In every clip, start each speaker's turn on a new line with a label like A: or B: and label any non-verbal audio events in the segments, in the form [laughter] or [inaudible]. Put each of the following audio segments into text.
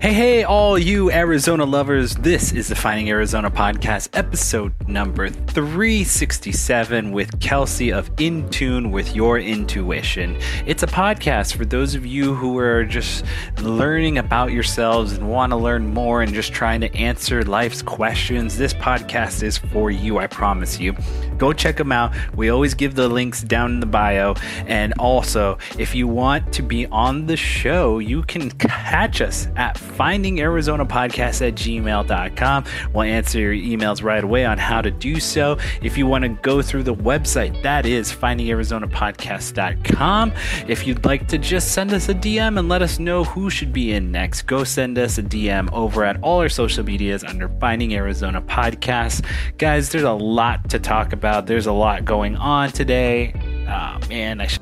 A: Hey, hey, all you Arizona lovers. This is the Finding Arizona podcast, episode number 367 with Kelsey of In Tune with Your Intuition. It's a podcast for those of you who are just learning about yourselves and want to learn more and just trying to answer life's questions. This podcast is for you, I promise you. Go check them out. We always give the links down in the bio. And also, if you want to be on the show, you can catch us at finding Arizona podcast at gmail.com. We'll answer your emails right away on how to do so. If you want to go through the website, that is findingarizonapodcast.com. If you'd like to just send us a DM and let us know who should be in next, go send us a DM over at all our social medias under Finding Arizona Podcast. Guys, there's a lot to talk about. There's a lot going on today. Oh, man, I should.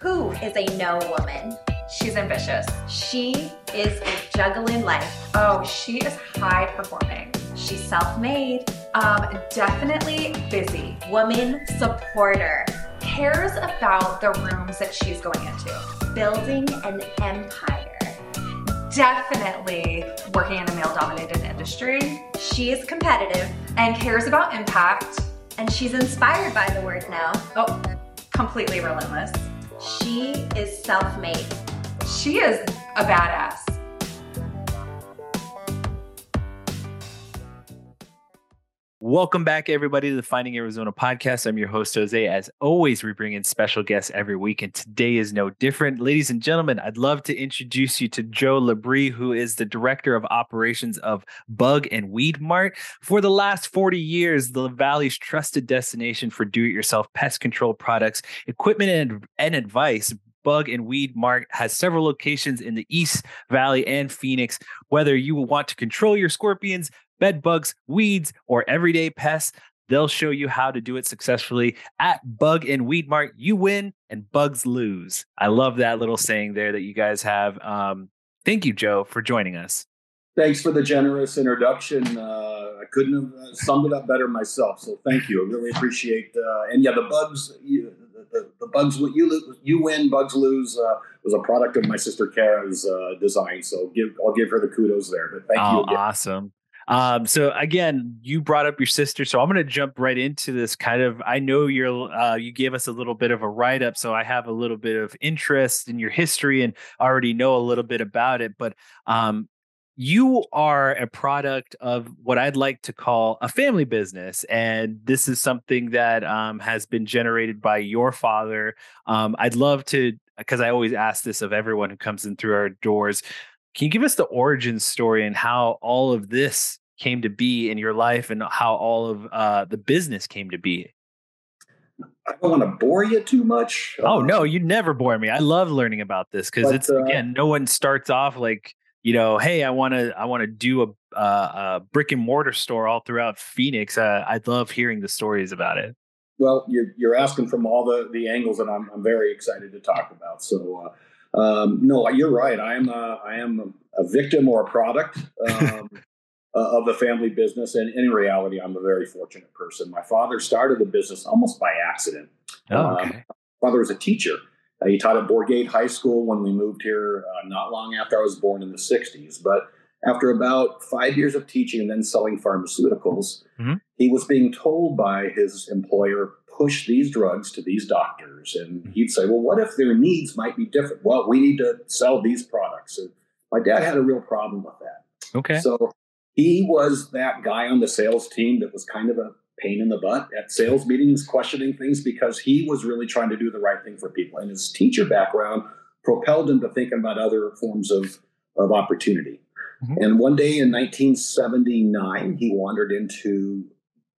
B: Who is a no woman?
C: She's ambitious.
B: She is juggling life.
C: Oh, she is high performing.
B: She's self-made,
C: Um, definitely busy.
B: woman supporter,
C: Cares about the rooms that she's going into.
B: building an empire.
C: Definitely working in a male dominated industry
B: She is competitive
C: and cares about impact.
B: and she's inspired by the word no.
C: Oh, completely relentless.
B: She is self-made.
C: She is a badass.
A: Welcome back, everybody, to the Finding Arizona podcast. I'm your host, Jose. As always, we bring in special guests every week, and today is no different. Ladies and gentlemen, I'd love to introduce you to Joe LaBrie, who is the director of operations of Bug and Weed Mart. For the last 40 years, the Valley's trusted destination for do it yourself pest control products, equipment, and, and advice. Bug and Weed Mart has several locations in the East Valley and Phoenix. Whether you want to control your scorpions, bed bugs, weeds, or everyday pests, they'll show you how to do it successfully at Bug and Weed Mart. You win and bugs lose. I love that little saying there that you guys have. Um, thank you, Joe, for joining us.
D: Thanks for the generous introduction. Uh, I couldn't have uh, summed it up better myself. So thank you. I really appreciate. Uh, and yeah, the bugs, you, the, the, bugs, you you win, bugs lose. Uh, was a product of my sister Kara's uh, design. So give I'll give her the kudos there. But thank you
A: Oh,
D: again.
A: awesome. Um, so again, you brought up your sister, so I'm going to jump right into this. Kind of, I know you're, uh, you gave us a little bit of a write up, so I have a little bit of interest in your history and already know a little bit about it. But um, you are a product of what I'd like to call a family business, and this is something that um, has been generated by your father. Um, I'd love to, because I always ask this of everyone who comes in through our doors. Can you give us the origin story and how all of this came to be in your life and how all of uh, the business came to be?
D: I don't want to bore you too much.
A: Oh
D: Uh,
A: no, you never bore me. I love learning about this because it's
D: uh,
A: again, no one starts off like you know, hey, I want to, I want to do a, uh, a brick and mortar store all throughout Phoenix. Uh, I'd love hearing the stories about it.
D: Well, you're, you're asking from all the, the angles that I'm, I'm very excited to talk about. So, uh, um, no, you're right. I am a, I am a, victim or a product um, [laughs] of the family business, and in reality, I'm a very fortunate person. My father started the business almost by accident.
A: Oh,
D: Um,
A: okay.
D: father was a teacher. Uh, he taught at Bourgade High School when we moved here, uh, not long after I was born in the 60s. But after about five years of teaching and then selling pharmaceuticals,
A: Mhm.
D: he was being told by his employer, push these drugs to these doctors. And he'd say, well, what if their needs might be different? Well, we need to sell these products. And my dad had a real problem with that.
A: Okay.
D: So he was that guy on the sales team that was kind of a pain in the butt at sales meetings, questioning things because he was really trying to do the right thing for people. And his teacher background propelled him to thinking about other forms of, of opportunity.
A: Mhm.
D: And one day in 1979, he wandered into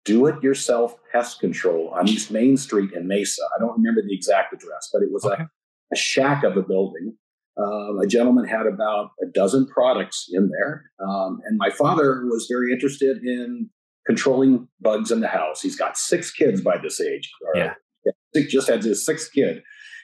D: do it yourself pest control on East Main Street in Mesa. I don't remember the exact address, but it was
A: Okay.
D: a, a shack of a building. Um, a gentleman had about a dozen products in there. Um, and my father was very interested in controlling bugs in the house. He's got six kids by this age. or-
A: Yeah.
D: Just had his sixth kid.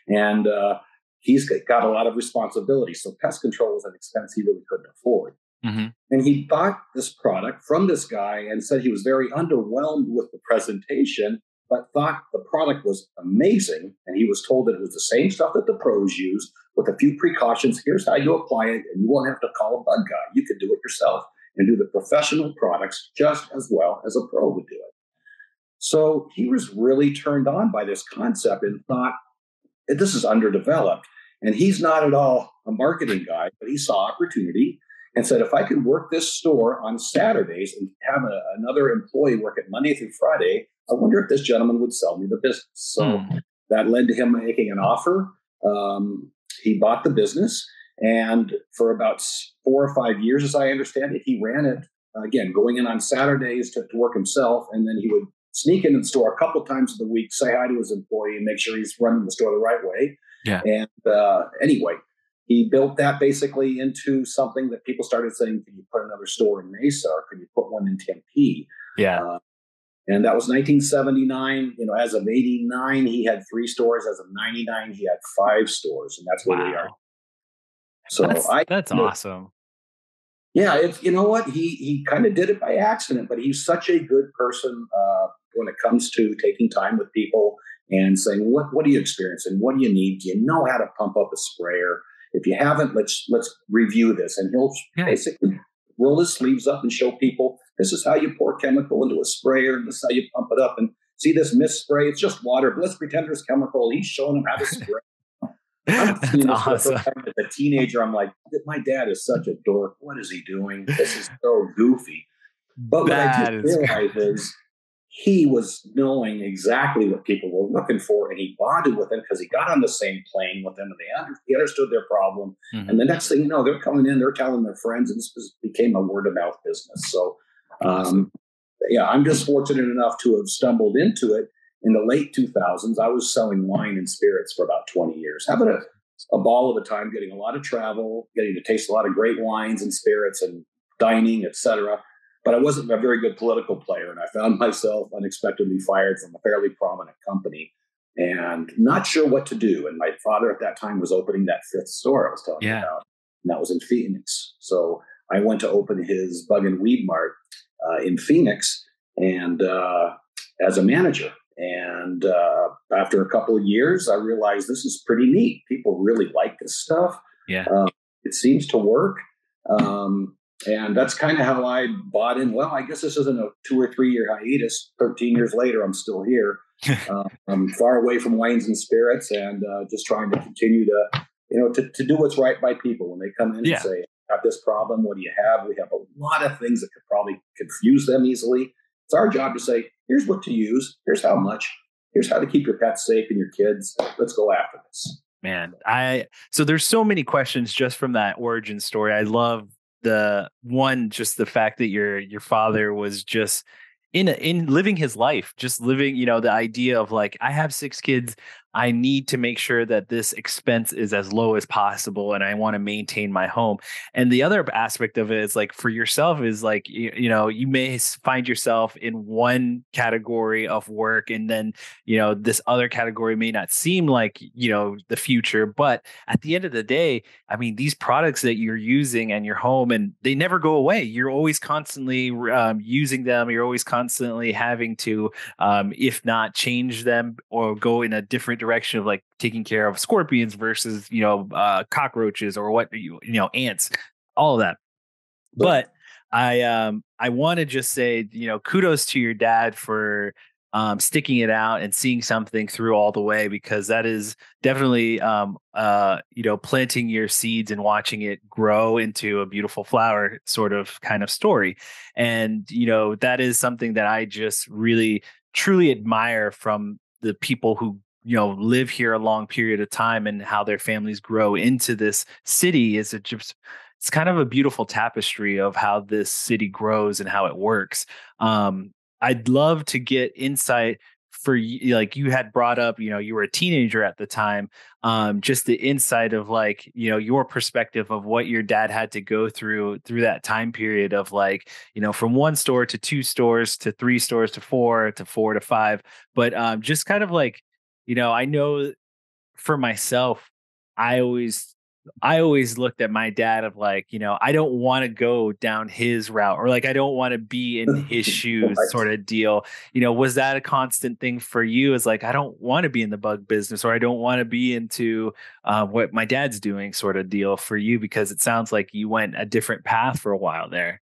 D: And uh, he's got a lot of responsibility. So pest control was an expense he really couldn't afford. Mm-hmm. And he bought this product from this guy and said he was very underwhelmed with the presentation, but thought the product was amazing. And he was told that it was the same stuff that the pros use with a few precautions. Here's how you apply it, and you won't have to call a bug guy. You could do it yourself and do the professional products just as well as a pro would do it. So he was really turned on by this concept and thought, this is underdeveloped. And he's not at all a marketing guy, but he saw opportunity and said, if I could work this store on Saturdays and have a, another employee work it Monday through Friday, I wonder if this gentleman would sell me the business. So mm. that led to him making an offer. Um, he bought the business. And for about four or five years, as I understand it, he ran it again, going in on Saturdays to, to work himself. And then he would sneak into the store a couple times of the week, say hi to his employee, and make sure he's running the store the right way.
A: Yeah.
D: And uh, anyway, he built that basically into something that people started saying, "Can you put another store in Mesa, or can you put one in Tempe?"
A: Yeah. Uh,
D: and that was 1979. You know, as of 89, he had three stores. As of 99, he had five stores, and that's where wow. we are.
A: So that's, I, that's awesome.
D: Yeah, it's you know what he he kind of did it by accident, but he's such a good person uh, when it comes to taking time with people and saying what what do you experience and what do you need? Do you know how to pump up a sprayer? If you haven't, let's let's review this, and he'll yeah. basically roll his sleeves up and show people this is how you pour chemical into a sprayer, and this is how you pump it up. And see this mist spray, it's just water, but let's pretend there's chemical. He's showing them how to spray. [laughs] I'm seeing this awesome. as a teenager. I'm like, my dad is such a dork. What is he doing? This is so goofy. But that what I just realized is he was knowing exactly what people were looking for, and he bonded with them because he got on the same plane with them, and they under, he understood their problem. Mm-hmm. And the next thing you know, they're coming in, they're telling their friends, and this became a word of mouth business. So, um, yeah, I'm just fortunate enough to have stumbled into it in the late 2000s, I was selling wine and spirits for about 20 years, having a, a ball of a time, getting a lot of travel, getting to taste a lot of great wines and spirits and dining, etc. But I wasn't a very good political player, and I found [laughs] myself unexpectedly fired from a fairly prominent company and not sure what to do. And my father at that time was opening that fifth store I was telling yeah. you about, and that was in Phoenix. So I went to open his Bug and Weed Mart uh, in Phoenix, and uh, as a manager. And uh, after a couple of years, I realized this is pretty neat. People really like this stuff.
A: Yeah, uh,
D: it seems to work. Um, and that's kind of how I bought in. Well, I guess this isn't a two or three year hiatus. Thirteen years later, I'm still here. uh, [laughs] I'm far away from wines and spirits, and uh, just trying to continue to, you know, to, to do what's right by people when they come in yeah. and say, "Got this problem? What do you have?" We have a lot of things that could probably confuse them easily. It's our job to say, here's what to use, here's how much, here's how to keep your pets safe and your kids. Let's go after this.
A: Man, I so there's so many questions just from that origin story. I love the one, just the fact that your your father was just in a, in living his life, just living, you know, the idea of like I have six kids, I need to make sure that this expense is as low as possible and I want to maintain my home. And the other aspect of it is like for yourself is like you, you, know, you may find yourself in one category of work and then, you know, this other category may not seem like, you know, the future, but at the end of the day, I mean, these products that you're using and your home and they never go away. You're always constantly um, using them, you're always constantly having to um, if not change them or go in a different direction of like taking care of scorpions versus you know uh, cockroaches or what you you know ants, all of that. But I um I want to just say you know kudos to your dad for um, sticking it out and seeing something through all the way because that is definitely um, uh, you know planting your seeds and watching it grow into a beautiful flower sort of kind of story and you know that is something that i just really truly admire from the people who you know live here a long period of time and how their families grow into this city is it just it's kind of a beautiful tapestry of how this city grows and how it works. Um, i'd love to get insight for like you had brought up you know you were a teenager at the time um, just the insight of like you know your perspective of what your dad had to go through through that time period of like you know from one store to two stores to three stores to four to four to five but um, just kind of like you know, I know for myself, I always I always looked at my dad of like, you know, I don't want to go down his route or like I don't want to be in [laughs] his shoes sort of deal. You know, was that a constant thing for you? Is like I don't want to be in the bug business or I don't want to be into uh, what my dad's doing sort of deal for you because it sounds like you went a different path for a while there.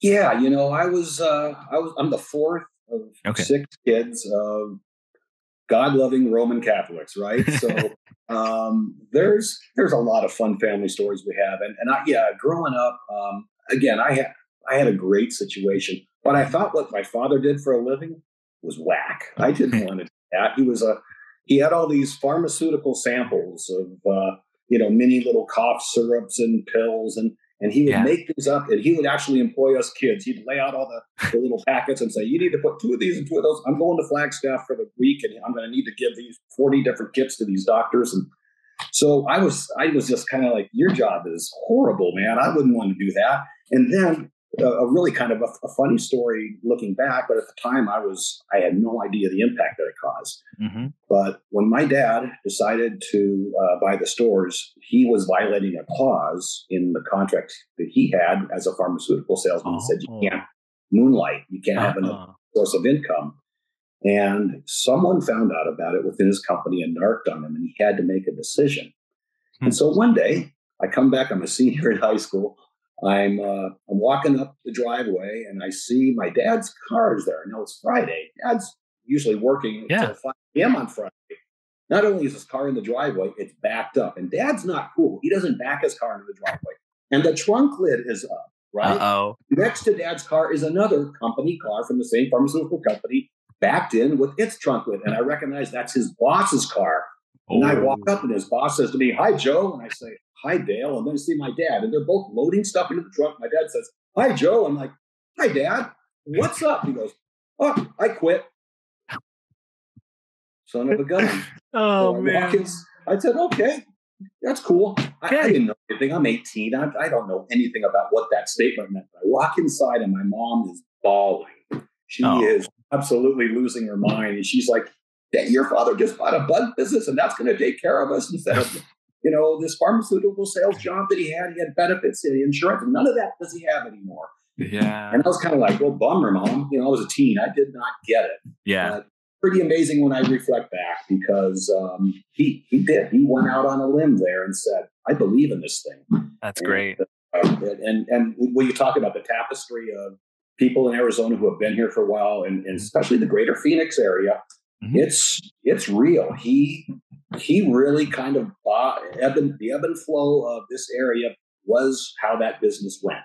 D: Yeah, you know, I was uh I was I'm the fourth of
A: Okay.
D: six kids of God loving Roman Catholics, right? So [laughs] um there's there's a lot of fun family stories we have. And and I yeah, growing up, um again, I had I had a great situation, but I thought what my father did for a living was whack. I [laughs] didn't want to do that. He was a he had all these pharmaceutical samples of uh, you know, mini little cough syrups and pills and and he would
A: Yeah.
D: make these up and he would actually employ us kids. He'd lay out all the, the little packets and say, You need to put two of these and two of those. I'm going to Flagstaff for the week and I'm gonna need to give these 40 different kits to these doctors. And so I was I was just kind of like, Your job is horrible, man. I wouldn't want to do that. And then a, a really kind of a, a funny story looking back, but at the time I was I had no idea the impact that it caused.
A: Mm-hmm.
D: But when my dad decided to uh, buy the stores, he was violating a clause in the contract that he had as a pharmaceutical salesman. He said
A: Oh.
D: you can't moonlight, you can't have another
A: Uh-uh.
D: source of income. And someone found out about it within his company and narked on him, and he had to make a decision.
A: Hmm.
D: And so one day, I come back. I'm a senior [laughs] in high school. I'm uh, I'm walking up the driveway, and I see my dad's car is there. Now it's Friday. Dad's usually working
A: Yeah.
D: until 5 p.m. on Friday. Not only is his car in the driveway, it's backed up, and Dad's not cool. He doesn't back his car into the driveway, and the trunk lid is up. Right
A: oh.
D: next to Dad's car is another company car from the same pharmaceutical company, backed in with its trunk lid, and I recognize that's his boss's car. And I walk up, and his boss says to me, "Hi, Joe," and I say, "Hi, Dale," I'm going to see my dad, and they're both loading stuff into the trunk. My dad says, "Hi, Joe." I'm like, "Hi, Dad. What's up?" He goes, "Oh, I quit." Son of a gun. [laughs]
A: Oh
D: So I
A: man.
D: in- I said, okay, that's cool. I. I didn't know anything. I'm 18. I, I don't know anything about what that statement meant. I walk inside and my mom is bawling. She
A: Oh.
D: is absolutely losing her mind. And she's like, "Dad, your father just bought a bug business and that's going to take care of us instead of, you know, this pharmaceutical sales job that he had. He had benefits and insurance. None of that does he have anymore.
A: Yeah.
D: And I was kind of like, well, bummer, mom. You know, I was a teen. I did not get it
A: Yeah.
D: uh, pretty amazing when I reflect back because um, he he did. He went out on a limb there and said, "I believe in this thing."
A: That's
D: And,
A: great.
D: uh, and and when you talk about the tapestry of people in Arizona who have been here for a while, and, and especially the Greater Phoenix area,
A: Mhm.
D: it's it's real. He he really kind of bought ebb and, the ebb and flow of this area was how that business went.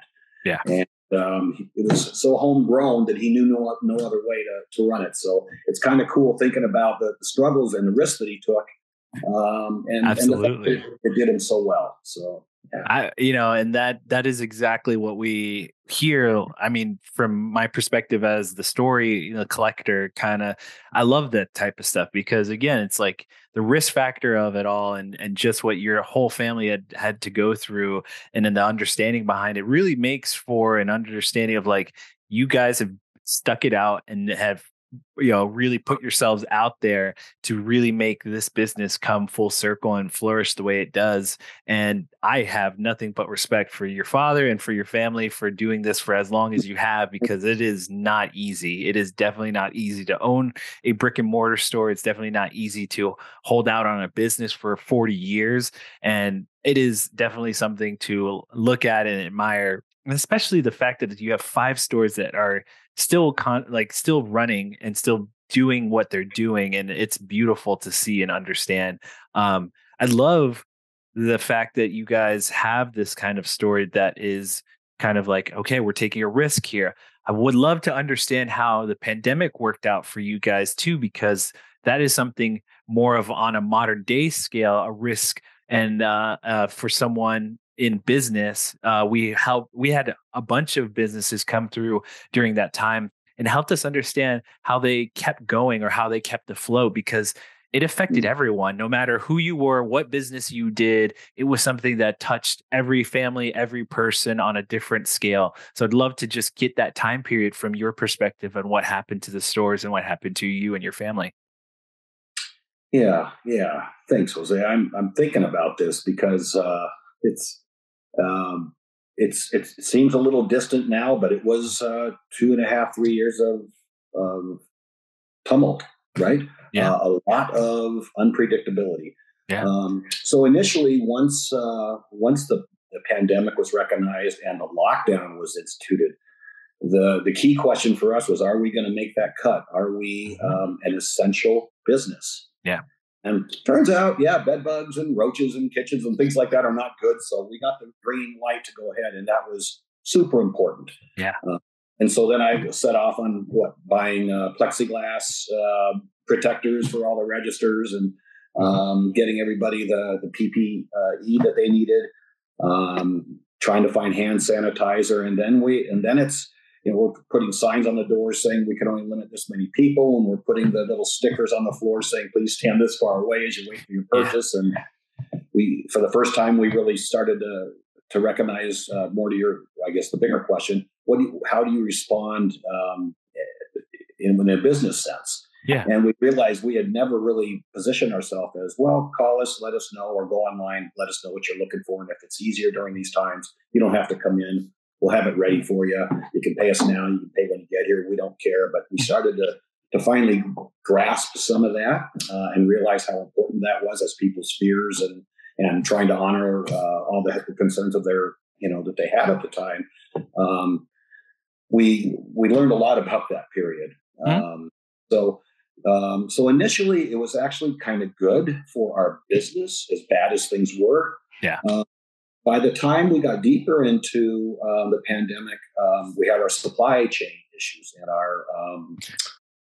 A: Yeah.
D: And um, it was so homegrown that he knew no, no other way to, to run it. So it's kind of cool thinking about the, the struggles and the risks that he took. Um, and,
A: Absolutely.
D: and the fact that it did him so well. So
A: I, you know, and that that is exactly what we hear. I mean, from my perspective as the story know, collector, kind of, I love that type of stuff because again, it's like the risk factor of it all, and and just what your whole family had had to go through, and then the understanding behind it really makes for an understanding of like you guys have stuck it out and have you know really put yourselves out there to really make this business come full circle and flourish the way it does and I have nothing but respect for your father and for your family for doing this for as long as you have [laughs] because it is not easy. It is definitely not easy to own a brick and mortar store. It's definitely not easy to hold out on a business for 40 years. And it is definitely something to look at and admire. And especially the fact that you have five stores that are still con- like still running and still doing what they're doing. And it's beautiful to see and understand. Um, I love the fact that you guys have this kind of story that is kind of like, okay, we're taking a risk here. I would love to understand how the pandemic worked out for you guys too, because that is something more of on a modern day scale, a risk. And uh, uh, for someone in business, uh, we help. We had a bunch of businesses come through during that time and helped us understand how they kept going or how they kept the flow because it affected everyone no matter who you were what business you did it was something that touched every family every person on a different scale so i'd love to just get that time period from your perspective on what happened to the stores and what happened to you and your family
D: Yeah, yeah. Thanks, Jose. I'm I'm thinking about this because uh, it's um, it's it seems a little distant now, but it was uh, two and a half, three years of, of tumult, right?
A: Yeah,
D: uh, a lot of unpredictability.
A: Yeah.
D: Um, so initially, once uh, once the, the pandemic was recognized and the lockdown was instituted, the the key question for us was: Are we going to make that cut? Are we
A: Mm-hmm.
D: um, an essential business?
A: Yeah.
D: And turns out, yeah, bed bugs and roaches and kitchens and things like that are not good. So we got the green light to go ahead, and that was super important.
A: Yeah.
D: Uh, and so then I set off on what buying uh, plexiglass uh, protectors for all the registers and um, getting everybody the the PPE that they needed, um, trying to find hand sanitizer, and then we and then it's you know we're putting signs on the doors saying we can only limit this many people, and we're putting the little stickers on the floor saying please stand this far away as you wait for your purchase, and we for the first time we really started to to recognize uh, more to your I guess the bigger question what do you, how do you respond um, in, in a business sense?
A: Yeah.
D: and we realized we had never really positioned ourselves as well call us let us know or go online let us know what you're looking for and if it's easier during these times you don't have to come in we'll have it ready for you you can pay us now you can pay when you get here we don't care. But we started to to finally grasp some of that uh, and realize how important that was as people's fears and and trying to honor uh, all the concerns of their you know that they had at the time. Um, we we learned a lot about that period.
A: Mhm.
D: um, so um, so initially it was actually kind of good for our business as bad as things were.
A: Yeah.
D: uh, by the time we got deeper into um, the pandemic um, we had our supply chain issues and our um,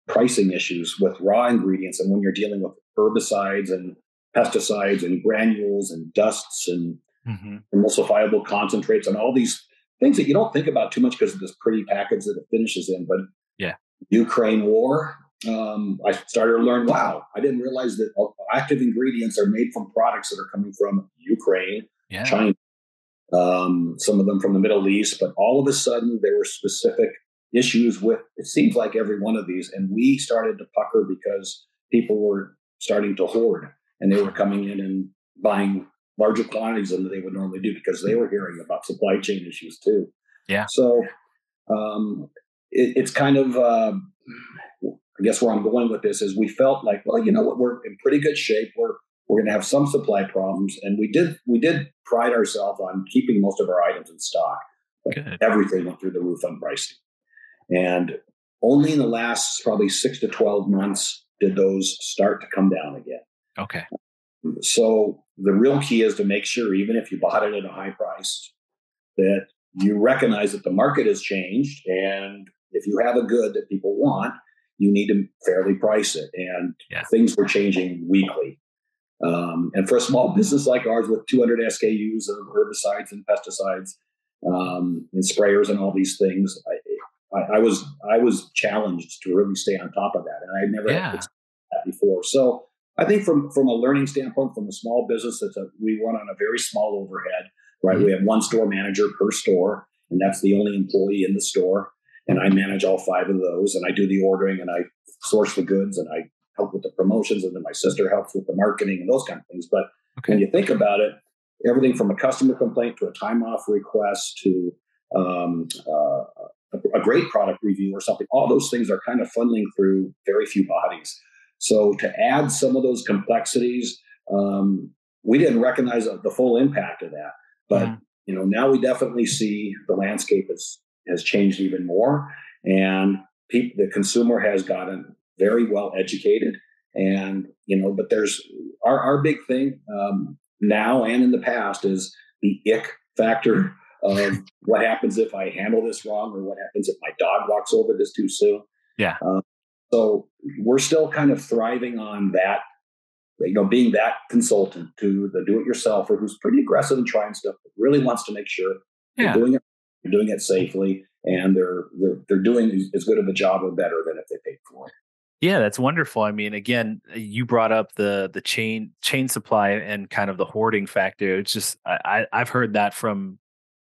D: pricing issues with raw ingredients and when you're dealing with herbicides and pesticides and granules and dusts and
A: Mhm.
D: emulsifiable concentrates and all these things that you don't think about too much because of this pretty package that it finishes in. But
A: Yeah.
D: Ukraine war, um, I started to learn. Wow, I didn't realize that active ingredients are made from products that are coming from Ukraine,
A: Yeah.
D: China, um, some of them from the Middle East. But all of a sudden, there were specific issues with. It seems like every one of these, and we started to pucker because people were starting to hoard, and they were coming in and buying larger quantities than they would normally do because they were hearing about supply chain issues too.
A: Yeah.
D: So um, it, it's kind of, uh, I guess, where I'm going with this is we felt like, well, you know what, we're in pretty good shape. We're we're going to have some supply problems, and we did we did pride ourselves on keeping most of our items in stock. Everything went through the roof on pricing, and only in the last probably six to twelve months did those start to come down again.
A: Okay.
D: So the real key is to make sure, even if you bought it at a high price, that you recognize that the market has changed, and if you have a good that people want, you need to fairly price it. And
A: Yeah.
D: things were changing weekly. Um, and for a small business like ours, with 200 SKUs of herbicides and pesticides um, and sprayers and all these things, I, I, I was I was challenged to really stay on top of that, and I never
A: Yeah.
D: had that before. So I think from from a learning standpoint, from a small business, that's a we run on a very small overhead, right? We have one store manager per store, and that's the only employee in the store. And I manage all five of those, and I do the ordering, and I source the goods, and I help with the promotions, and then my sister helps with the marketing and those kind of things. But when you think about it, everything from a customer complaint to a time off request to um, uh, a, a great product review or something, all those things are kind of funneling through very few bodies. So to add some of those complexities, um, we didn't recognize the full impact of that. But
A: Mhm.
D: you know, now we definitely see the landscape has has changed even more, and the consumer has gotten very well educated. And you know, but there's our our big thing um, now and in the past is the ick factor of [laughs] what happens if I handle this wrong, or what happens if my dog walks over this too soon.
A: Yeah.
D: Uh, so we're still kind of thriving on that, you know, being that consultant to the do-it-yourselfer who's pretty aggressive and trying stuff, but really wants to make sure
A: Yeah.
D: they're doing it, they're doing it safely, and they're they're they're doing as- as good of a job or better than if they paid for it.
A: Yeah, that's wonderful. I mean, again, you brought up the the chain chain supply and kind of the hoarding factor. It's just I, I've heard that from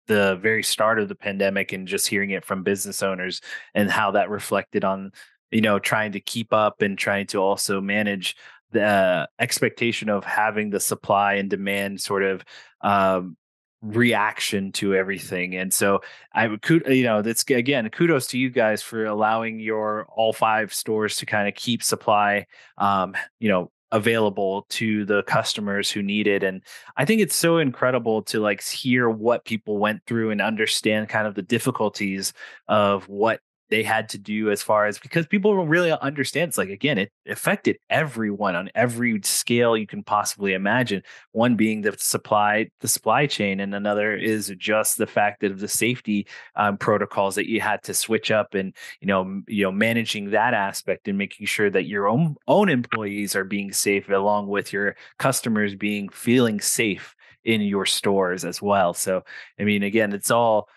A: the very start of the pandemic and just hearing it from business owners and how that reflected on you know trying to keep up and trying to also manage the expectation of having the supply and demand sort of um, reaction to everything. And so I would, you know, that's again, kudos to you guys for allowing your all five stores to kind of keep supply, um, you know, available to the customers who need it and i think it's so incredible to like hear what people went through and understand kind of the difficulties of what they had to do as far as because people don't really understand. It's like again, it affected everyone on every scale you can possibly imagine. One being the supply, the supply chain, and another is just the fact that of the safety um, protocols that you had to switch up, and you know, you know, managing that aspect and making sure that your own own employees are being safe, along with your customers being feeling safe in your stores as well. So, I mean, again, it's all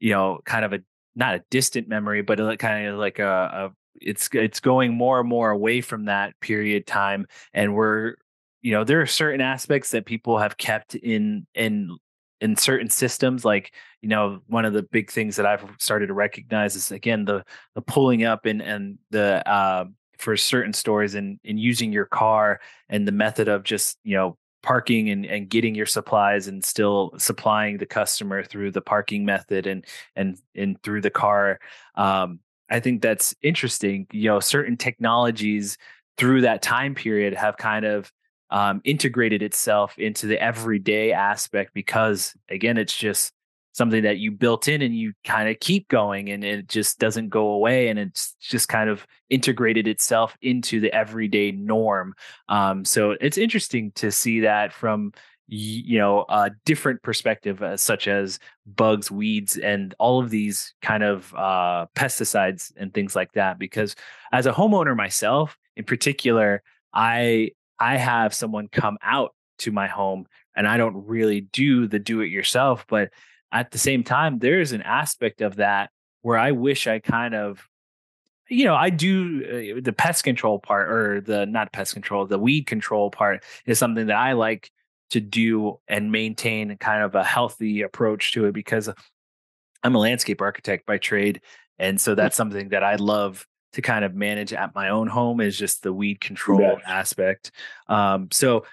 A: you know, kind of a not a distant memory, but a, kind of like a, a it's it's going more and more away from that period time, and we're you know there are certain aspects that people have kept in in in certain systems like you know one of the big things that i've started to recognize is again the the pulling up and and the uh for certain stores and and using your car and the method of just you know parking and, and getting your supplies and still supplying the customer through the parking method and and and through the car. Um, i think that's interesting. You know certain technologies through that time period have kind of um, integrated itself into the everyday aspect because again it's just something that you built in and you kind of keep going and it just doesn't go away and it's just kind of integrated itself into the everyday norm. Um, so it's interesting to see that from you know a different perspective uh, such as bugs weeds and all of these kind of uh, pesticides and things like that because as a homeowner myself in particular i i have someone come out to my home and i don't really do the do it yourself but at the same time, there's an aspect of that where I wish I kind of, you know, I do uh, the pest control part or the not pest control, the weed control part is something that I like to do and maintain kind of a healthy approach to it because I'm a landscape architect by trade. And so that's something that I love to kind of manage at my own home is just the weed control yeah. aspect. Um, so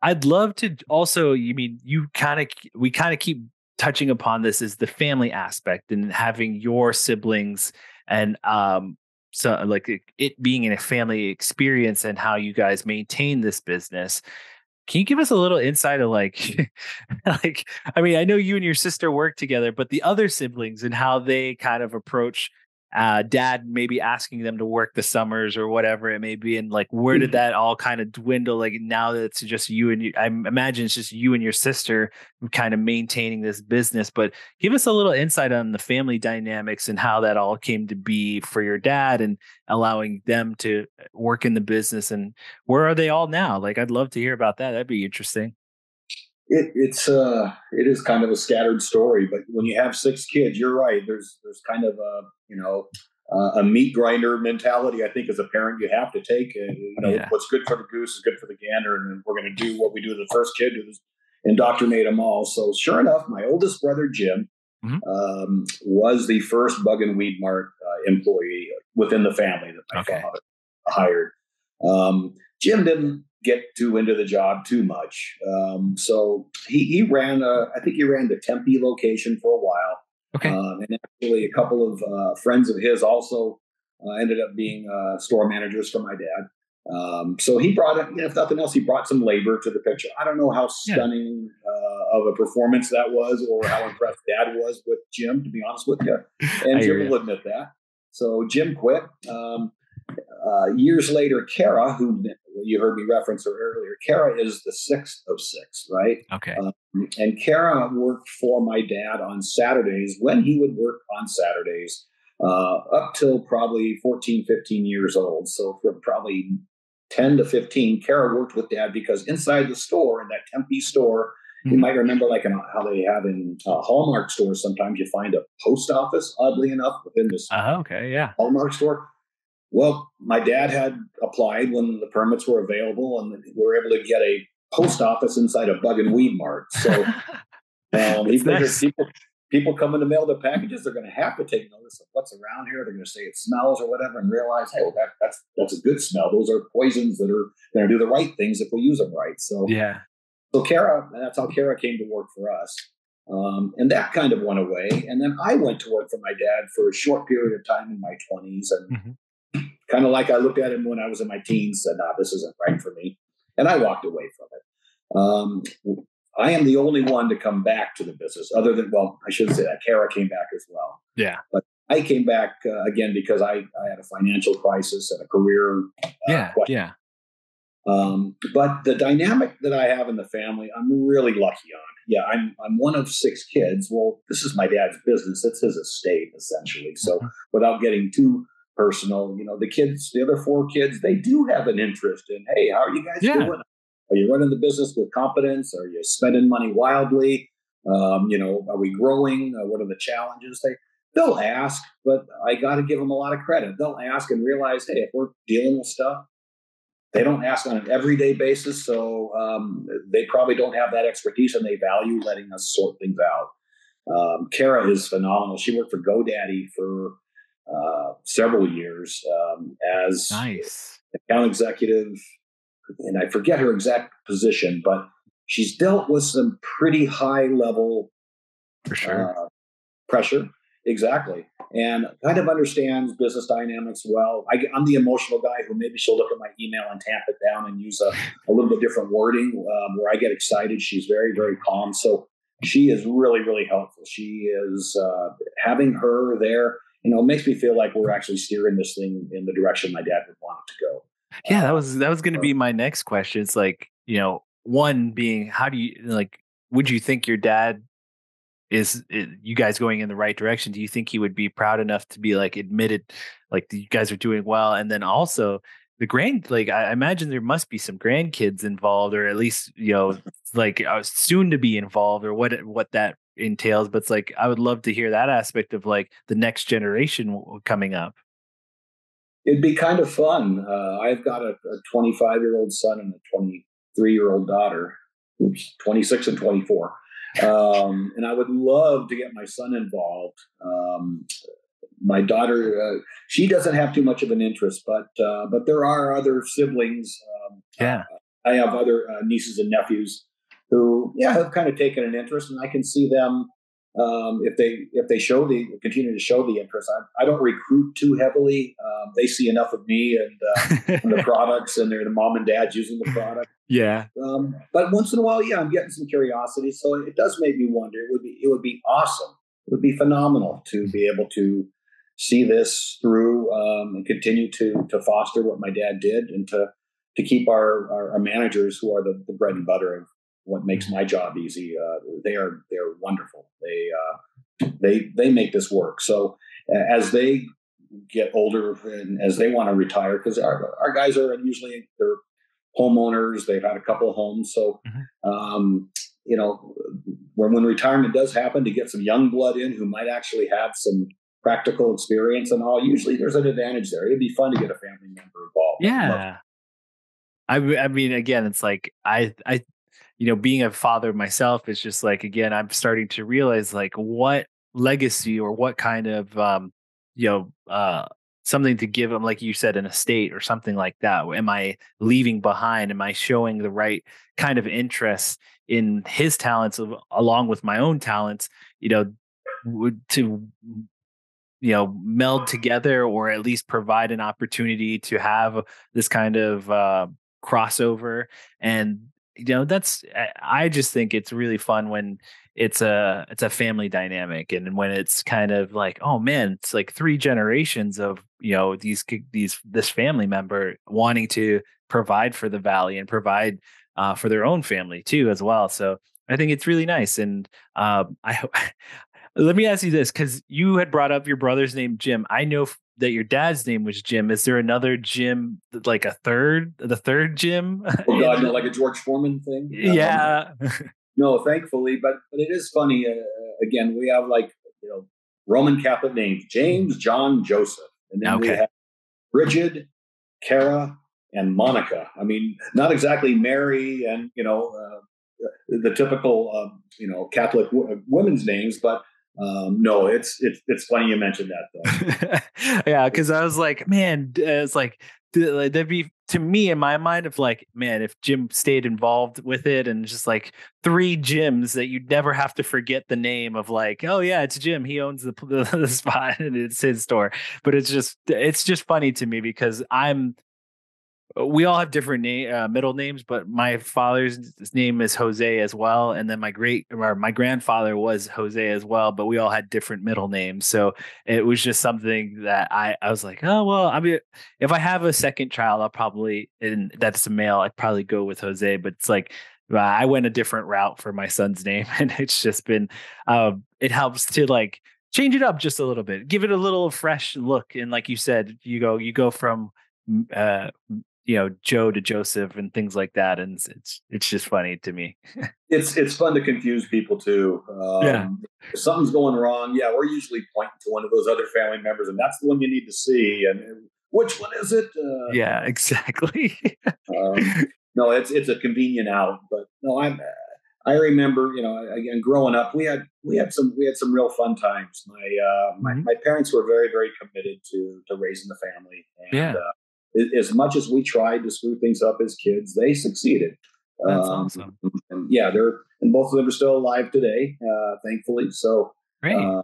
A: I'd love to also, you mean you kind of, we kind of keep touching upon this is the family aspect and having your siblings and um so like it, it being in a family experience and how you guys maintain this business. Can you give us a little insight of like [laughs] like i mean i know you and your sister work together but the other siblings and how they kind of approach uh, dad maybe asking them to work the summers or whatever it may be. And like where did mm-hmm. that all kind of dwindle? Like now that it's just you and you i imagine it's just you and your sister kind of maintaining this business. But give us a little insight on the family dynamics and how that all came to be for your dad and allowing them to work in the business. And where are they all now? Like i'd love to hear about that. That'd be interesting
D: it, it's uh, it is kind of a scattered story, but when you have six kids, you're right. There's there's kind of a you know uh, a meat grinder mentality. I think as a parent you have to take. Uh, you know yeah. what's good for the goose is good for the gander, and we're going to do what we do to the first kid, is indoctrinate them all. So sure enough, my oldest brother Jim mm-hmm. um, was the first Bug and Weed Mart uh, employee within the family that my okay. father hired. Um, Jim didn't get too into the job too much. Um, so he, he ran, a, I think he ran the Tempe location for a while.
A: Okay. Um,
D: and actually, a couple of uh, friends of his also uh, ended up being uh, store managers for my dad. Um, so he brought, if nothing else, he brought some labor to the picture. I don't know how stunning yeah. of a performance that was, or how impressed Dad was with Jim. To be honest with you, [laughs] and Jim will admit that. So Jim quit. Um, uh, years later, Kara, who you heard me reference her earlier, Kara is the sixth of six, right?
A: Okay. Um,
D: and Kara worked for my dad on Saturdays when he would work on Saturdays uh, up till probably 14, 15 years old. So from probably 10 to 15, Kara worked with dad because inside the store, in that Tempe store, you hmm. might remember like in, how they have in uh, Hallmark stores. Sometimes you find a post office, oddly enough, within this
A: uh, okay, yeah.
D: Hallmark store. Well, my dad had applied when the permits were available, and we were able to get a post office inside a bug and weed mart. So [laughs] um, he nice. people people come in to mail their packages, they're going to have to take notice of what's around here. They're going to say it smells or whatever, and realize, hey, well, that, that's that's a good smell. Those are poisons that are going to do the right things if we use them right. So
A: yeah.
D: So Kara, that's how Kara came to work for us. Um, and that kind of went away. And then I went to work for my dad for a short period of time in my 20s. And mm-hmm. Kind of like I looked at him when I was in my teens, said, nah, this isn't right for me. And I walked away from it. Um, I am the only one to come back to the business, other than, well, I shouldn't say that. Kara came back as well.
A: Yeah.
D: But I came back uh, again because I, I had a financial crisis and a career.
A: Uh, yeah. Question. Yeah.
D: Um, but the dynamic that I have in the family, I'm really lucky on. Yeah, I'm I'm one of six kids. Well, this is my dad's business; it's his estate essentially. So, mm-hmm. without getting too personal, you know, the kids, the other four kids, they do have an interest in. Hey, how are you guys yeah. doing? Are you running the business with competence? Are you spending money wildly? Um, you know, are we growing? Uh, what are the challenges? They they'll ask, but I got to give them a lot of credit. They'll ask and realize, hey, if we're dealing with stuff, they don't ask on an everyday basis, so um, they probably don't have that expertise, and they value letting us sort things out. Um, Kara is phenomenal. She worked for GoDaddy for uh, several years um, as
A: nice
D: account executive, and I forget her exact position, but she's dealt with some pretty high level
A: sure uh,
D: pressure. Exactly and kind of understands business dynamics well. I, am the emotional guy who maybe she'll look at my email and tamp it down and use a, a little bit different wording um, where I get excited. She's very, very calm. So she is really, really helpful. She is uh, having her there, you know, it makes me feel like we're actually steering this thing in the direction my dad would want it to go.
A: Yeah, that was that was going to be my next question. It's like, you know, one being how do you like would you think your dad is, is you guys going in the right direction? Do you think he would be proud enough to be like admitted, like you guys are doing well? And then also the grand, like I imagine there must be some grandkids involved, or at least you know, like uh, soon to be involved, or what what that entails. But it's like I would love to hear that aspect of like the next generation coming up.
D: It'd be kind of fun. Uh, I've got a 25 year old son and a 23 year old daughter. Oops, 26 and 24 um, and I would love to get my son involved. Um, my daughter, uh, she doesn't have too much of an interest, but uh, but there are other siblings. Um,
A: yeah,
D: I have other uh, nieces and nephews who, yeah, have kind of taken an interest, and I can see them um, if they if they show the continue to show the interest. I, I don't recruit too heavily. Um, they see enough of me and, uh, and, the [laughs] products, and they're the mom and dad using the product.
A: Yeah.
D: Um, but once in a while, yeah, I'm getting some curiosity. So it does make me wonder. It would be it would be awesome. It would be phenomenal to be able to see this through um, and continue to to foster what my dad did and to to keep our, our, our managers who are the, the bread and butter of what makes my job easy. Uh, they are they're wonderful. They uh, they they make this work. So as they get older and as they want to retire, because our, our guys are usually they're homeowners. They've had a couple of homes, so mm-hmm. um, you know when when retirement does happen, to get some young blood in who might actually have some practical experience and all. Usually, there's an advantage there. It'd be fun to get a family member involved.
A: Yeah. I, I mean, again, it's like I, I you know, being a father myself is just like again, I'm starting to realize like what legacy or what kind of um, you know, uh something to give him, like you said, an estate or something like that. Am I leaving behind? Am I showing the right kind of interest in his talents of, along with my own talents? You know, to you know meld together or at least provide an opportunity to have this kind of uh, crossover and you know that's i just think it's really fun when it's a it's a family dynamic and when it's kind of like oh man it's like three generations of you know these these this family member wanting to provide for the valley and provide uh, for their own family too as well. So i think it's really nice and um, [laughs] i let me ask you this because you had brought up your brother's name jim. I know that your dad's name was Jim. Is there another Jim, like a third, the third Jim? [laughs]
D: Oh God, no, like a George Foreman thing.
A: Yeah.
D: Um, no, thankfully, but but it is funny. Uh, again, we have like you know Roman Catholic names: James, John, Joseph, and then okay. we have Bridget, Kara, and Monica. I mean, not exactly Mary and you know uh, the typical uh, you know Catholic w- women's names, but um, no, it's it's it's funny you mentioned that
A: though. [laughs] yeah, because I was like, man, it's like that'd be to me in my mind of like, man, if Jim stayed involved with it and just like three Jims that you'd never have to forget the name of like, oh yeah, it's Jim. He owns the, the, [laughs] the spot and it's his store. But it's just it's just funny to me because I'm we all have different name uh, middle names, but my father's name is Jose as well, and then my great or my grandfather was Jose as well, but we all had different middle names. So it was just something that I I was like, oh well, I mean, if I have a second child, I'll probably and that's a male, I'd probably go with Jose. But it's like uh, I went a different route for my son's name, [laughs] and it's just been um, it helps to like change it up just a little bit, give it a little fresh look, and like you said, you go you go from uh you know Joe to Joseph and things like that, and it's it's just funny to me. [laughs]
D: it's it's fun to confuse people too. Um, yeah, if something's going wrong. Yeah, we're usually pointing to one of those other family members, and that's the one you need to see. And which one is it?
A: Uh, yeah, [laughs] exactly.
D: um, no, it's it's a convenient out, but no, I'm. I remember, you know, again, growing up, we had we had some we had some real fun times. My uh, my, mm-hmm. my parents were very very committed to to raising the family, and yeah. uh, as much as we tried to screw things up as kids, they succeeded.
A: That's um, awesome.
D: And yeah, they're and both of them are still alive today, uh, thankfully. So, um,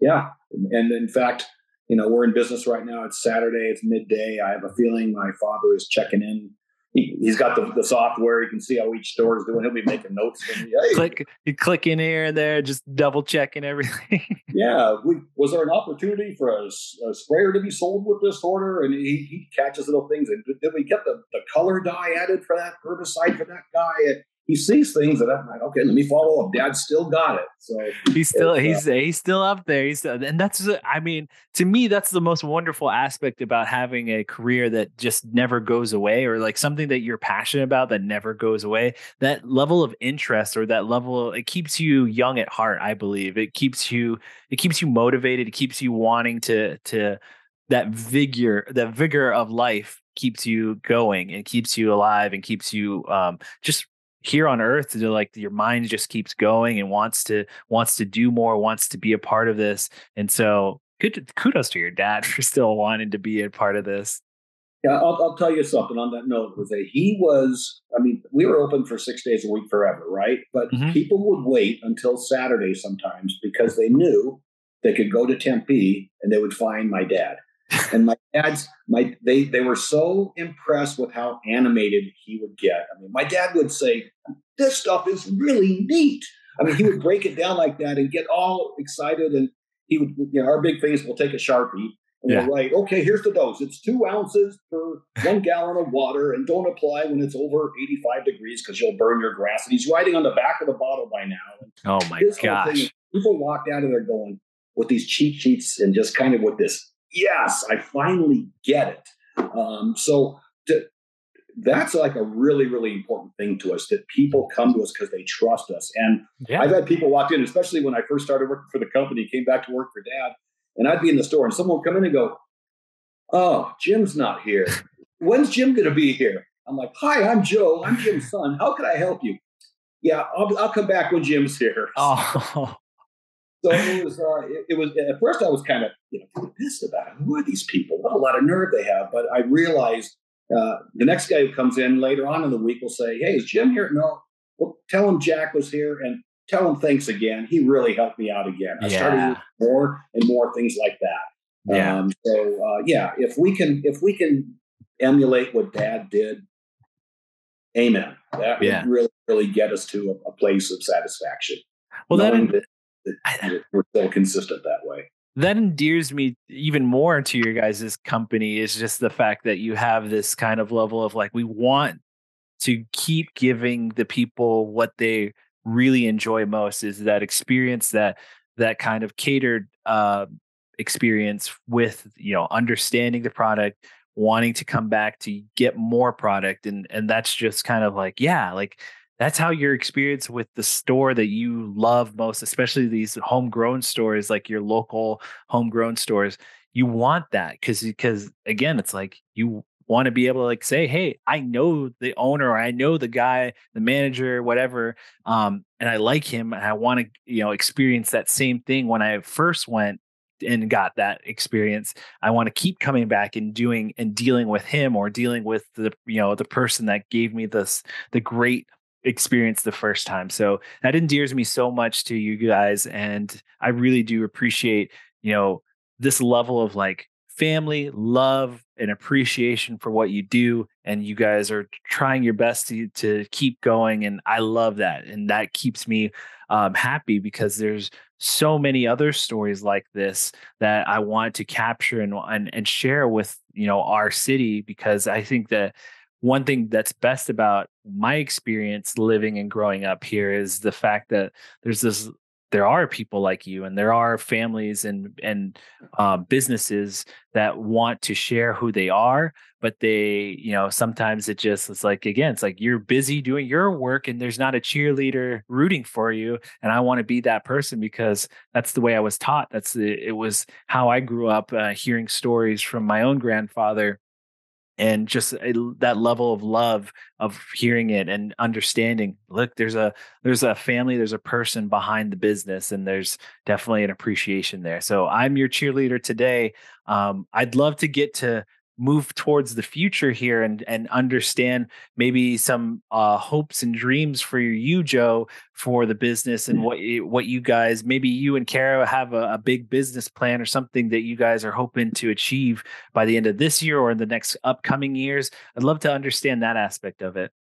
D: yeah, and in fact, you know, we're in business right now. It's Saturday. It's midday. I have a feeling my father is checking in he, has got the, the software. He can see how each store is doing. He'll be making notes. Me,
A: hey. Click, you click in here and there, just double checking everything. [laughs]
D: yeah. We, was there an opportunity for a, a, sprayer to be sold with this order? And he, he catches little things. And did we get the, the color dye added for that herbicide for that guy? He sees things that I'm like, okay, let me follow up. Dad still got it. So
A: he's still he's uh, he's still up there. He's still, and that's I mean, to me, that's the most wonderful aspect about having a career that just never goes away, or like something that you're passionate about that never goes away. That level of interest or that level, it keeps you young at heart. I believe it keeps you it keeps you motivated. It keeps you wanting to to that vigor that vigor of life keeps you going and keeps you alive and keeps you um, just here on earth to like your mind just keeps going and wants to wants to do more wants to be a part of this. And so good kudos to your dad [laughs] for still wanting to be a part of this.
D: Yeah i'll, I'll tell you something on that note jose he was i mean we were open for six days a week forever right? But mm-hmm. people would wait until saturday sometimes because they knew they could go to tempe and they would find my dad and my dad's my they they were so impressed with how animated he would get. I mean, my dad would say, "This stuff is really neat." I mean, he would break it down like that and get all excited. And he would, you know, our big thing is we'll take a sharpie and yeah. we'll write, "Okay, here's the dose. It's two ounces per one gallon of water, and don't apply when it's over 85 degrees because you'll burn your grass." And he's writing on the back of the bottle by now.
A: oh my gosh!
D: People walked out of there going with these cheat sheets and just kind of with this yes, I finally get it. Um, so to, that's like a really, really important thing to us that people come to us because they trust us. And yeah. I've had people walk in, especially when I first started working for the company, came back to work for dad, and I'd be in the store and someone would come in and go, Oh, Jim's not here. When's Jim going to be here? I'm like, Hi, I'm Joe. I'm Jim's son. How can I help you? Yeah, I'll, I'll come back when Jim's here.
A: Oh, [laughs]
D: so it was, uh, it, it, was at first I was kind of you know pissed about it. Who are these people? What a lot of nerve they have. But I realized uh, the next guy who comes in later on in the week will say, "Hey, is Jim here?" No. Well, tell him Jack was here and tell him thanks again. He really helped me out again. I yeah. started more and more things like that.
A: Yeah. Um,
D: so uh, yeah, if we can if we can emulate what Dad did, amen. That yeah. would really really get us to a, a place of satisfaction.
A: Well, that,
D: we're so consistent that way.
A: That endears me even more to your guys' company is just the fact that you have this kind of level of like we want to keep giving the people what they really enjoy most is that experience that that kind of catered uh, experience with you know understanding the product wanting to come back to get more product and and that's just kind of like yeah like that's how your experience with the store that you love most, especially these homegrown stores, like your local homegrown stores, you want that because because again, it's like you want to be able to like say, "Hey, I know the owner, or I know the guy, the manager, whatever, um, and I like him, and I want to, you know, experience that same thing when I first went and got that experience. I want to keep coming back and doing and dealing with him or dealing with the, you know, the person that gave me this the great experience the first time. So that endears me so much to you guys, and I really do appreciate, you know, this level of like family, love, and appreciation for what you do. And you guys are trying your best to, to keep going. And I love that. And that keeps me um, happy because there's so many other stories like this that I want to capture and, and, and share with, you know, our city, because I think that one thing that's best about my experience living and growing up here is the fact that there's this there are people like you and there are families and and uh, businesses that want to share who they are but they you know sometimes it just it's like again it's like you're busy doing your work and there's not a cheerleader rooting for you and i want to be that person because that's the way i was taught. That's the, it was how i grew up uh, hearing stories from my own grandfather and just a, that level of love of hearing it and understanding look there's a there's a family there's a person behind the business and there's definitely an appreciation there. So i'm your cheerleader today. Um, i'd love to get to move towards the future here and and understand maybe some uh, hopes and dreams for you, Joe, for the business and what you, what you guys maybe you and Kara have a, a, big business plan or something that you guys are hoping to achieve by the end of this year or in the next upcoming years. I'd love to understand that aspect of it.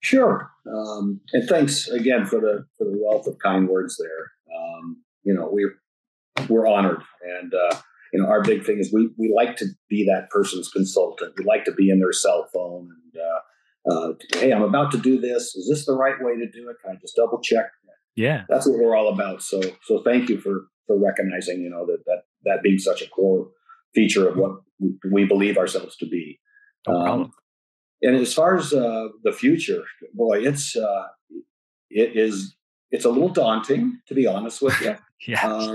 D: Sure, um, and thanks again for the for the wealth of kind words there. Um, you know, we're we're honored and. Uh, you know, our big thing is we we like to be that person's consultant. We like to be in their cell phone and uh, uh, hey, I'm about to do this. Is this the right way to do it? Can I just double check?
A: Yeah,
D: that's what we're all about. So so thank you for for recognizing you know that that that being such a core feature of what we believe ourselves to be.
A: No um,
D: and as far as uh, the future, boy, it's uh, it is it's a little daunting to be honest with you. [laughs]
A: yeah.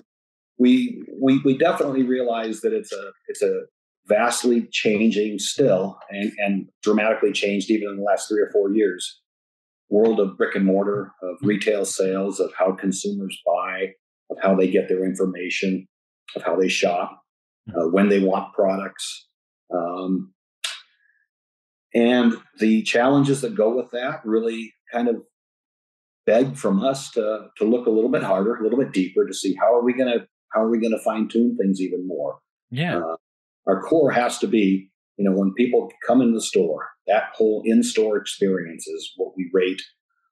D: We we we definitely realize that it's a it's a vastly changing still and and dramatically changed even in the last three or four years. World of brick and mortar of retail sales of how consumers buy of how they get their information of how they shop uh, when they want products um, and the challenges that go with that really kind of beg from us to to look a little bit harder a little bit deeper to see how are we going to how are we going to fine tune things even more?
A: Yeah. Uh,
D: our core has to be, you know, when people come in the store, that whole in-store experience is what we rate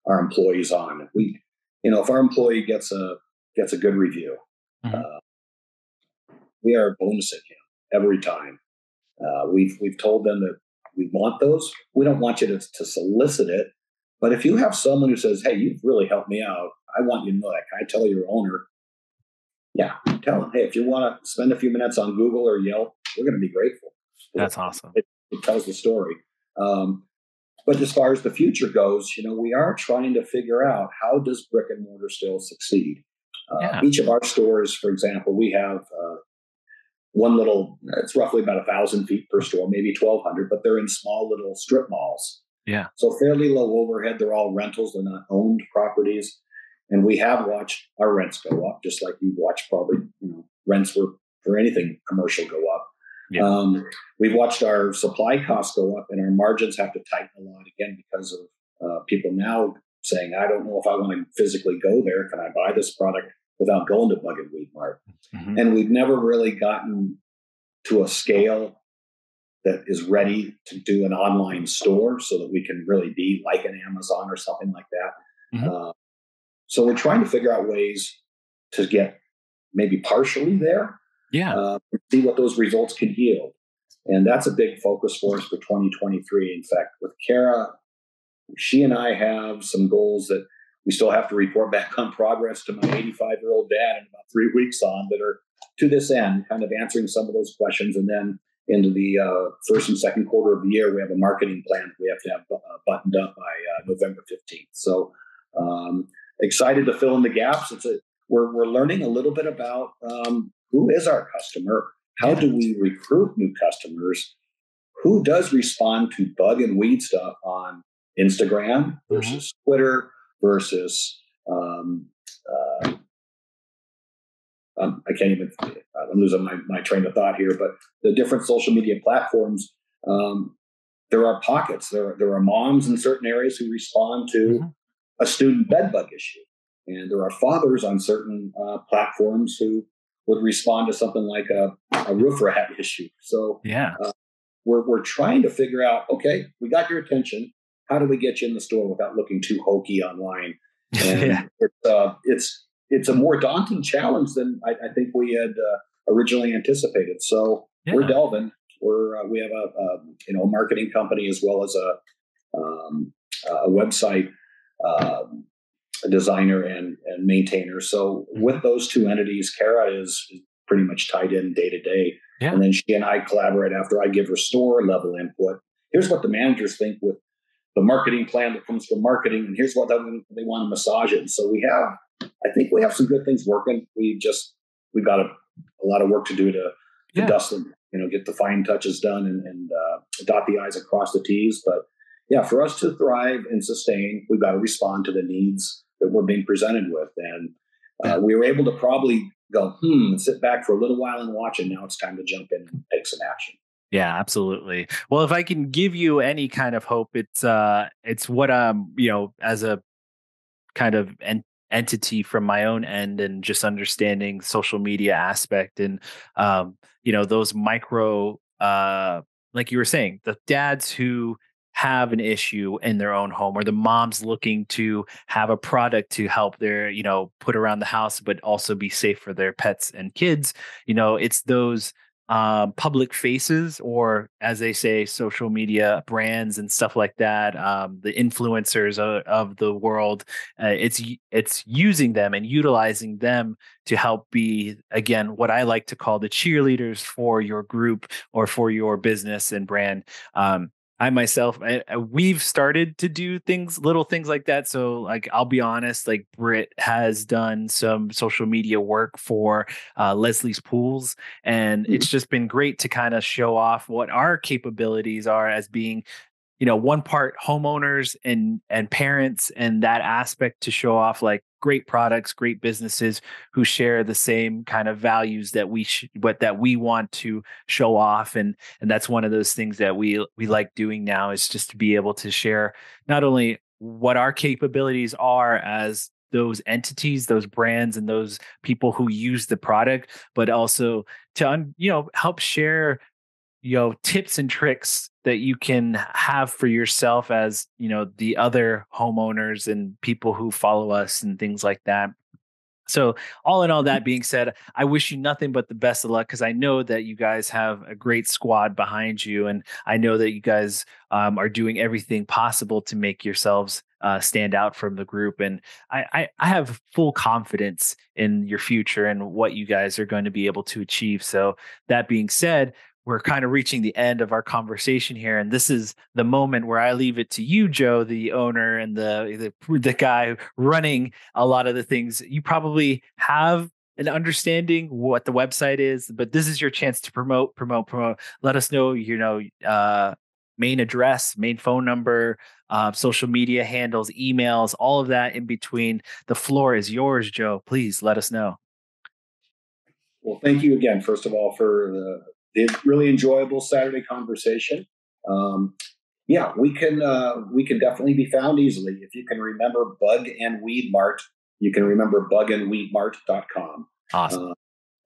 D: our employees on. If we, you know, if our employee gets a gets a good review, mm-hmm. uh, we are bonusing him every time. Uh, we've we've told them that we want those. We don't want you to, to solicit it, but if you have someone who says, "Hey, you've really helped me out," I want you to know that. Can I tell your owner yeah, tell them, hey, if you want to spend a few minutes on Google or Yelp, we're going to be grateful.
A: That's awesome.
D: It, it tells the story. Um, but as far as the future goes, you know, we are trying to figure out how does brick and mortar still succeed. Uh, yeah. Each of our stores, for example, we have uh, one little. It's roughly about a thousand feet per store, maybe twelve hundred, but they're in small little strip malls.
A: Yeah.
D: So fairly low overhead. They're all rentals. They're not owned properties. And we have watched our rents go up, just like you've watched probably, you know, rents were for anything commercial go up. Yeah. Um, we've watched our supply costs go up and our margins have to tighten a lot again because of uh, people now saying, I don't know if I want to physically go there. Can I buy this product without going to Bug and Weed Mart? Mm-hmm. And we've never really gotten to a scale that is ready to do an online store so that we can really be like an Amazon or something like that. Mm-hmm. Uh, so we're trying to figure out ways to get maybe partially there.
A: Yeah.
D: Uh, see what those results can yield. And that's a big focus for us for 2023. In fact, with Kara, she and I have some goals that we still have to report back on progress to my 85 year old dad in about three weeks on that are to this end, kind of answering some of those questions. And then into the uh, first and second quarter of the year, we have a marketing plan we have to have uh, buttoned up by uh, November 15th. So um, excited to fill in the gaps. It's a we're we're learning a little bit about um, who is our customer, how do we recruit new customers, who does respond to bug and weed stuff on Instagram versus mm-hmm. Twitter versus um, uh, um, I can't even. I'm losing my, my train of thought here, but the different social media platforms. Um, there are pockets. There there are moms in certain areas who respond to mm-hmm. A student bed bug issue, and there are fathers on certain uh, platforms who would respond to something like a, a roof rat issue. So
A: yeah, uh,
D: we're we're trying to figure out. Okay, we got your attention. How do we get you in the store without looking too hokey online? [laughs] And yeah. it's uh, it's it's a more daunting challenge than I, I think we had uh, originally anticipated. So yeah. we're delving. We're uh, we have a, a, you know marketing company as well as a um, a website um, a designer and and maintainer. So mm-hmm. with those two entities, Kara is pretty much tied in day to day. And then she and I collaborate after I give her store level input. Here's what the managers think with the marketing plan that comes from marketing, and here's what they, they want to massage it. And so we have I think we have some good things working. We just we've got a, a lot of work to do to, to yeah. dust them, you know, get the fine touches done and, and uh, dot the i's across the t's. But yeah, for us to thrive and sustain, we've got to respond to the needs that we're being presented with. And uh, we were able to probably go, hmm, sit back for a little while and watch, and now it's time to jump in and take some action.
A: Yeah, absolutely. Well, if I can give you any kind of hope, it's uh it's what um, you know, as a kind of entity from my own end and just understanding social media aspect and um, you know those micro uh, like you were saying the dads who have an issue in their own home or the moms looking to have a product to help their you know put around the house but also be safe for their pets and kids you know it's those um, public faces, or as they say, social media brands and stuff like that. Um, the influencers of, of the world. Uh, it's it's using them and utilizing them to help be again what I like to call the cheerleaders for your group or for your business and brand. Um, I myself, I, I, we've started to do things, little things like that. So, like, I'll be honest, like, Britt has done some social media work for uh, Leslie's Pools, and mm-hmm. it's just been great to kind of show off what our capabilities are as being you know one part homeowners and and parents and that aspect to show off like great products great businesses who share the same kind of values that we sh- what that we want to show off. And and that's one of those things that we we like doing now is just to be able to share not only what our capabilities are as those entities those brands and those people who use the product but also to un- you know help share you know tips and tricks that you can have for yourself as you know the other homeowners and people who follow us and things like that. So all in all that being said i wish you nothing but the best of luck because i know that you guys have a great squad behind you and i know that you guys um, are doing everything possible to make yourselves uh, stand out from the group and I, I i have full confidence in your future and what you guys are going to be able to achieve. So that being said we're kind of reaching the end of our conversation here and this is the moment where i leave it to you joe the owner and the the, the guy running a lot of the things. You probably have an understanding what the website is but this is your chance to promote promote promote. Let us know you know uh main address main phone number uh, social media handles emails all of that in between. The floor is yours joe. Please let us know.
D: Well thank you again first of all for the really enjoyable Saturday conversation. Um, yeah, we can uh, we can definitely be found easily. If you can remember Bug and Weed Mart, you can remember bugandweedmart.com.
A: Awesome. Uh,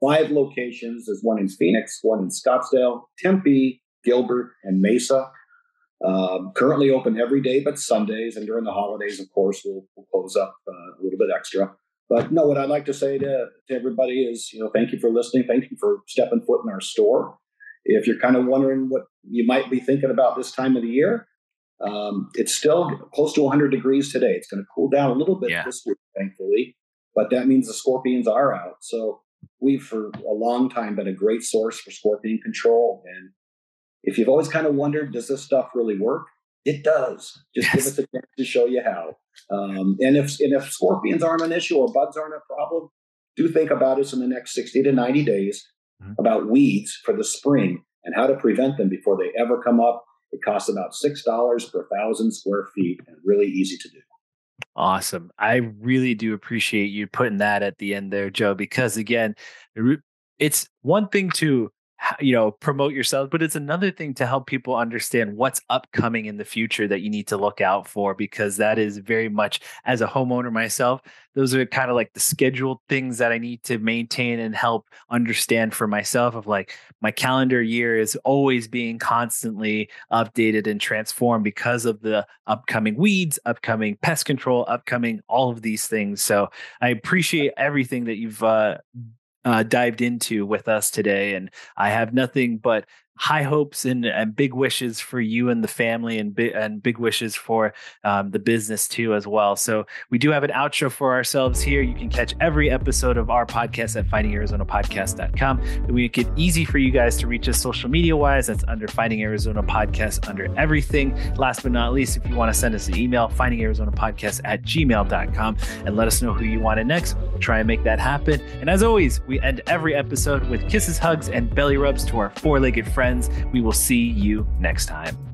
D: five locations. There's one in Phoenix, one in Scottsdale, Tempe, Gilbert, and Mesa. Um, currently open every day but Sundays, and during the holidays, of course, we'll, we'll close up uh, a little bit extra. But no, what I'd like to say to, to everybody is, you know, thank you for listening. Thank you for stepping foot in our store. If you're kind of wondering what you might be thinking about this time of the year, um, it's still close to 100 degrees today. It's going to cool down a little bit yeah. this week, thankfully, but that means the scorpions are out. So we've for a long time been a great source for scorpion control. And if you've always kind of wondered, does this stuff really work? It does. Just yes. give us a chance to show you how. Um, and if and if scorpions aren't an issue or bugs aren't a problem, do think about us in the next 60 to 90 days mm-hmm. about weeds for the spring and how to prevent them before they ever come up. It costs about $6 per thousand square feet and really easy to do.
A: Awesome. I really do appreciate you putting that at the end there, Joe, because again, it's one thing to you know promote yourself but it's another thing to help people understand what's upcoming in the future that you need to look out for because that is very much as a homeowner myself those are kind of like the scheduled things that i need to maintain and help understand for myself of like my calendar year is always being constantly updated and transformed because of the upcoming weeds upcoming pest control upcoming all of these things so i appreciate everything that you've uh, uh, dived into with us today. And I have nothing but high hopes and, and big wishes for you and the family and, bi- and big wishes for um, the business too as well. So we do have an outro for ourselves here. You can catch every episode of our podcast at findingarizonapodcast.com we make it easy for you guys to reach us social media wise. That's under finding arizona podcast under everything. Last but not least if you want to send us an email findingarizonapodcast at gmail.com and let us know who you want it next. We'll try and make that happen. And as always we end every episode with kisses hugs and belly rubs to our four-legged friends friends. We will see you next time.